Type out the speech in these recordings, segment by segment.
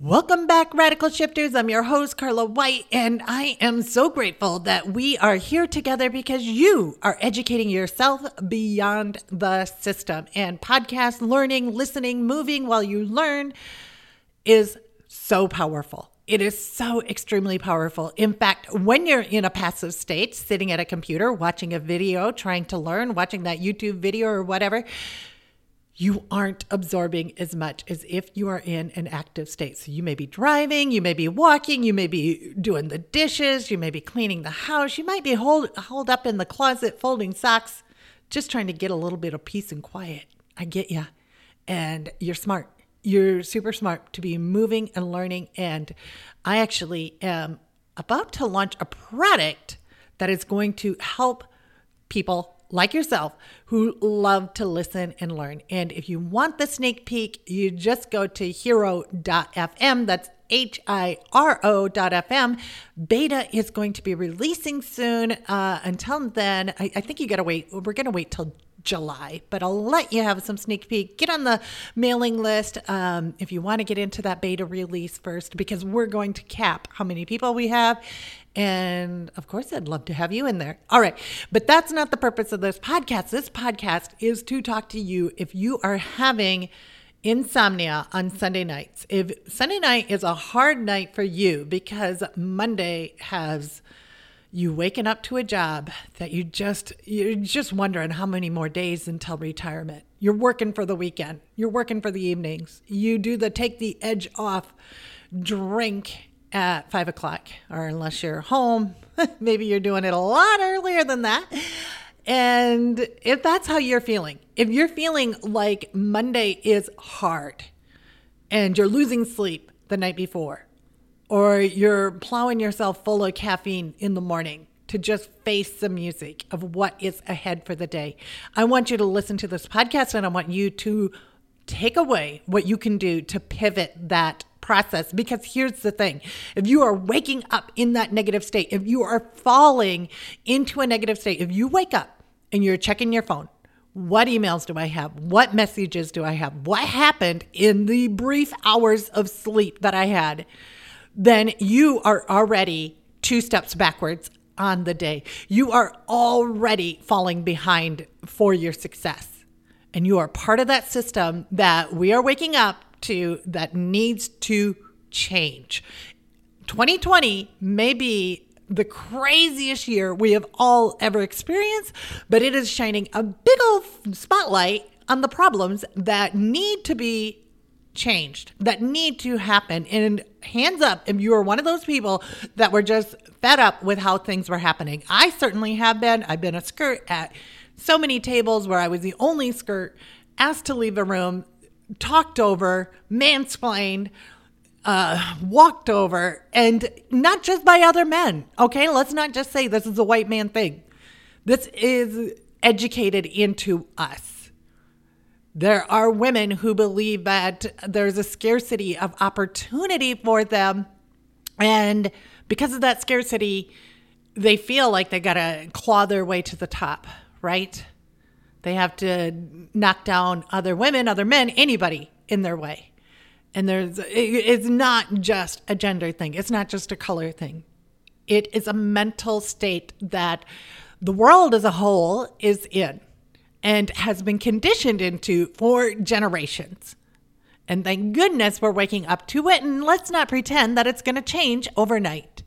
Welcome back, Radical Shifters. I'm your host, Carla White, and I am so grateful that we are here together because you are educating yourself beyond the system. And podcast learning, listening, moving while you learn is so powerful. It is so extremely powerful. In fact, when you're in a passive state, sitting at a computer, watching a video, trying to learn, watching that YouTube video or whatever, you aren't absorbing as much as if you are in an active state. So you may be driving, you may be walking, you may be doing the dishes, you may be cleaning the house, you might be hold, hold up in the closet folding socks, just trying to get a little bit of peace and quiet. I get you. And you're smart. You're super smart to be moving and learning. And I actually am about to launch a product that is going to help people like yourself who love to listen and learn. And if you want the sneak peek, you just go to hiro.fm. That's H I R O.fm. Beta is going to be releasing soon. Uh, until then, I, I think you got to wait. We're going to wait till July, but I'll let you have some sneak peek. Get on the mailing list um, if you want to get into that beta release first, because we're going to cap how many people we have. And of course, I'd love to have you in there. All right. But that's not the purpose of this podcast. This podcast is to talk to you if you are having insomnia on Sunday nights. If Sunday night is a hard night for you because Monday has you waking up to a job that you just you're just wondering how many more days until retirement. You're working for the weekend. You're working for the evenings. You do the take the edge off drink at five o'clock, or unless you're home, maybe you're doing it a lot earlier than that. And if that's how you're feeling, if you're feeling like Monday is hard and you're losing sleep the night before, or you're plowing yourself full of caffeine in the morning to just face the music of what is ahead for the day, I want you to listen to this podcast and I want you to take away what you can do to pivot that process. Because here's the thing if you are waking up in that negative state, if you are falling into a negative state, if you wake up and you're checking your phone, what emails do I have? What messages do I have? What happened in the brief hours of sleep that I had? Then you are already two steps backwards on the day. You are already falling behind for your success. And you are part of that system that we are waking up to that needs to change. 2020 may be the craziest year we have all ever experienced, but it is shining a big old spotlight on the problems that need to be changed, that need to happen. And hands up if you are one of those people that were just fed up with how things were happening. I certainly have been. I've been a skirt at so many tables where I was the only skirt asked to leave a room talked over, mansplained, uh, walked over, and not just by other men. Okay, let's not just say this is a white man thing. This is educated into us. There are women who believe that there's a scarcity of opportunity for them. And because of that scarcity, they feel like they got to claw their way to the top, right? They have to knock down other women, other men, anybody in their way. And there's it's not just a gender thing. It's not just a color thing. It is a mental state that the world as a whole is in and has been conditioned into for generations. And thank goodness we're waking up to it. And let's not pretend that it's going to change overnight.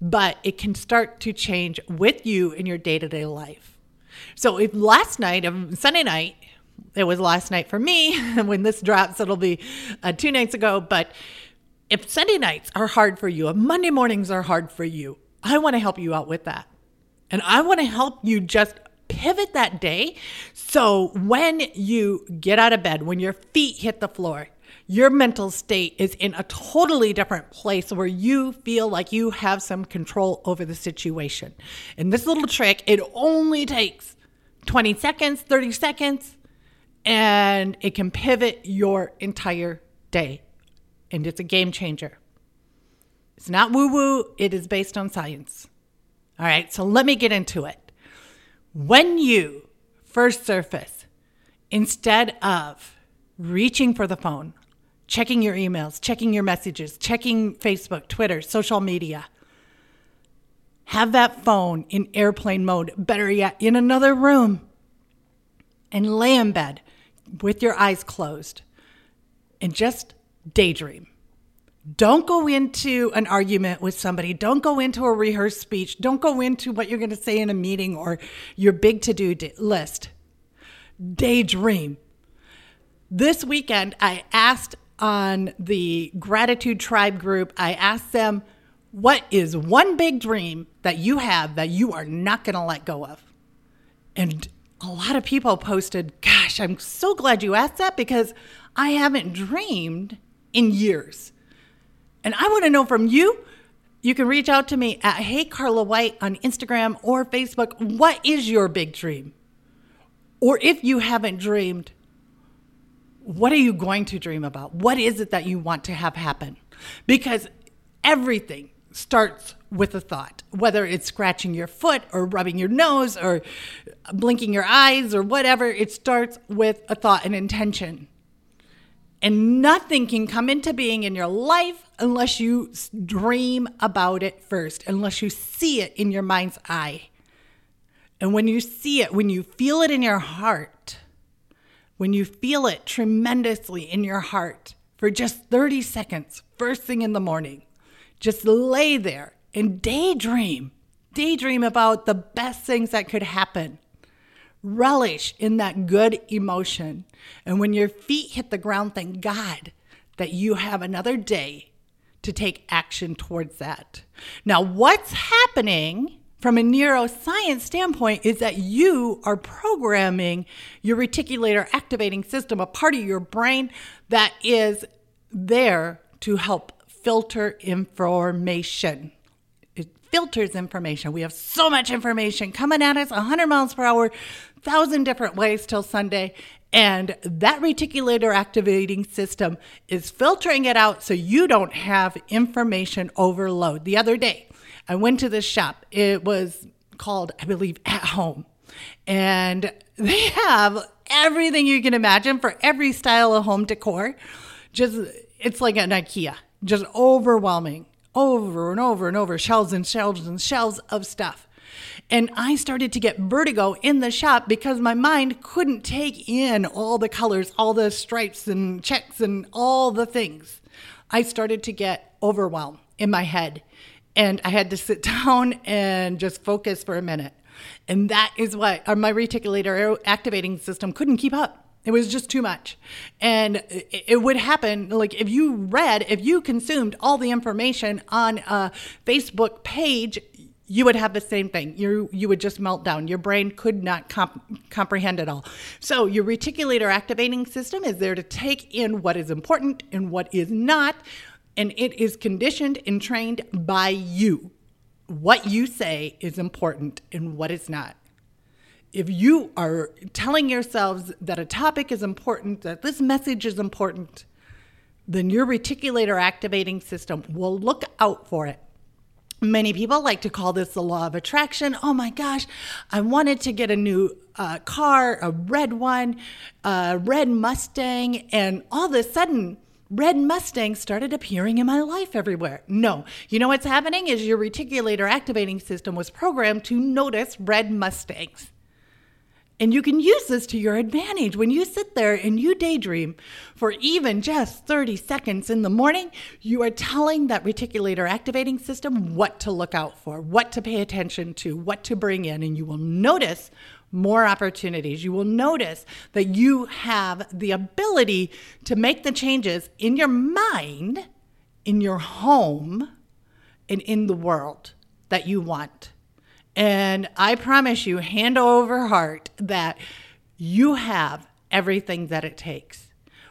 But it can start to change with you in your day to day life. So if last night, um, Sunday night, it was last night for me. when this drops, it'll be uh, two nights ago. But if Sunday nights are hard for you, if Monday mornings are hard for you, I want to help you out with that. And I want to help you just pivot that day. So when you get out of bed, when your feet hit the floor, your mental state is in a totally different place where you feel like you have some control over the situation. And this little trick, it only takes 20 seconds, 30 seconds, and it can pivot your entire day. And it's a game changer. It's not woo woo, it is based on science. All right, so let me get into it. When you first surface, instead of reaching for the phone, checking your emails, checking your messages, checking Facebook, Twitter, social media. Have that phone in airplane mode, better yet, in another room, and lay in bed with your eyes closed and just daydream. Don't go into an argument with somebody. Don't go into a rehearsed speech. Don't go into what you're going to say in a meeting or your big to do list. Daydream. This weekend, I asked on the Gratitude Tribe group, I asked them, what is one big dream that you have that you are not going to let go of? And a lot of people posted, Gosh, I'm so glad you asked that because I haven't dreamed in years. And I want to know from you. You can reach out to me at Hey Carla White on Instagram or Facebook. What is your big dream? Or if you haven't dreamed, what are you going to dream about? What is it that you want to have happen? Because everything starts with a thought, whether it's scratching your foot or rubbing your nose or blinking your eyes or whatever, it starts with a thought and intention. And nothing can come into being in your life unless you dream about it first, unless you see it in your mind's eye. And when you see it, when you feel it in your heart, when you feel it tremendously in your heart for just 30 seconds, first thing in the morning, just lay there and daydream. Daydream about the best things that could happen relish in that good emotion. And when your feet hit the ground, thank God that you have another day to take action towards that. Now, what's happening from a neuroscience standpoint is that you are programming your reticulator activating system, a part of your brain that is there to help filter information It filters information. We have so much information coming at us 100 miles per hour, thousand different ways till Sunday. And that reticulator activating system is filtering it out so you don't have information overload. The other day, I went to this shop. It was called, I believe, At Home. And they have everything you can imagine for every style of home decor. Just, it's like an IKEA, just overwhelming over and over and over, shelves and shelves and shelves of stuff. And I started to get vertigo in the shop because my mind couldn't take in all the colors, all the stripes and checks and all the things. I started to get overwhelmed in my head. And I had to sit down and just focus for a minute. And that is what uh, my reticulator activating system couldn't keep up. It was just too much. And it would happen like if you read, if you consumed all the information on a Facebook page, you would have the same thing. You you would just melt down. Your brain could not comp- comprehend it all. So your reticulator activating system is there to take in what is important and what is not, and it is conditioned and trained by you. What you say is important and what is not if you are telling yourselves that a topic is important, that this message is important, then your reticulator activating system will look out for it. Many people like to call this the law of attraction. Oh my gosh, I wanted to get a new uh, car, a red one, a red Mustang, and all of a sudden, red Mustangs started appearing in my life everywhere. No, you know what's happening is your reticulator activating system was programmed to notice red Mustangs. And you can use this to your advantage when you sit there and you daydream for even just 30 seconds in the morning. You are telling that reticulator activating system what to look out for, what to pay attention to, what to bring in, and you will notice more opportunities. You will notice that you have the ability to make the changes in your mind, in your home, and in the world that you want. And I promise you, hand over heart, that you have everything that it takes.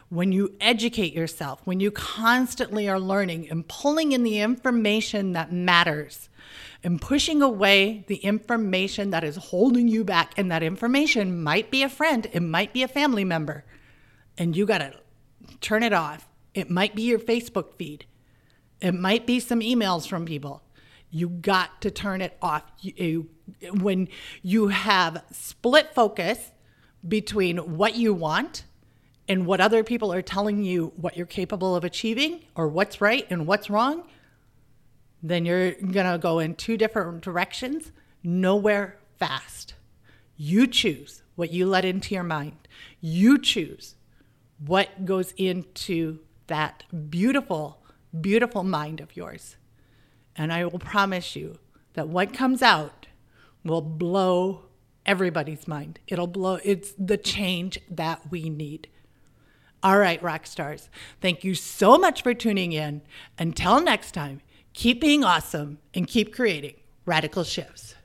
When you educate yourself, when you constantly are learning and pulling in the information that matters and pushing away the information that is holding you back, and that information might be a friend, it might be a family member, and you got to turn it off. It might be your Facebook feed, it might be some emails from people you got to turn it off. You, when you have split focus between what you want and what other people are telling you what you're capable of achieving or what's right and what's wrong, then you're going to go in two different directions, nowhere fast. You choose what you let into your mind. You choose what goes into that beautiful, beautiful mind of yours. And I will promise you that what comes out will blow everybody's mind. It'll blow, it's the change that we need. All right, rock stars. Thank you so much for tuning in. Until next time, keep being awesome and keep creating radical shifts.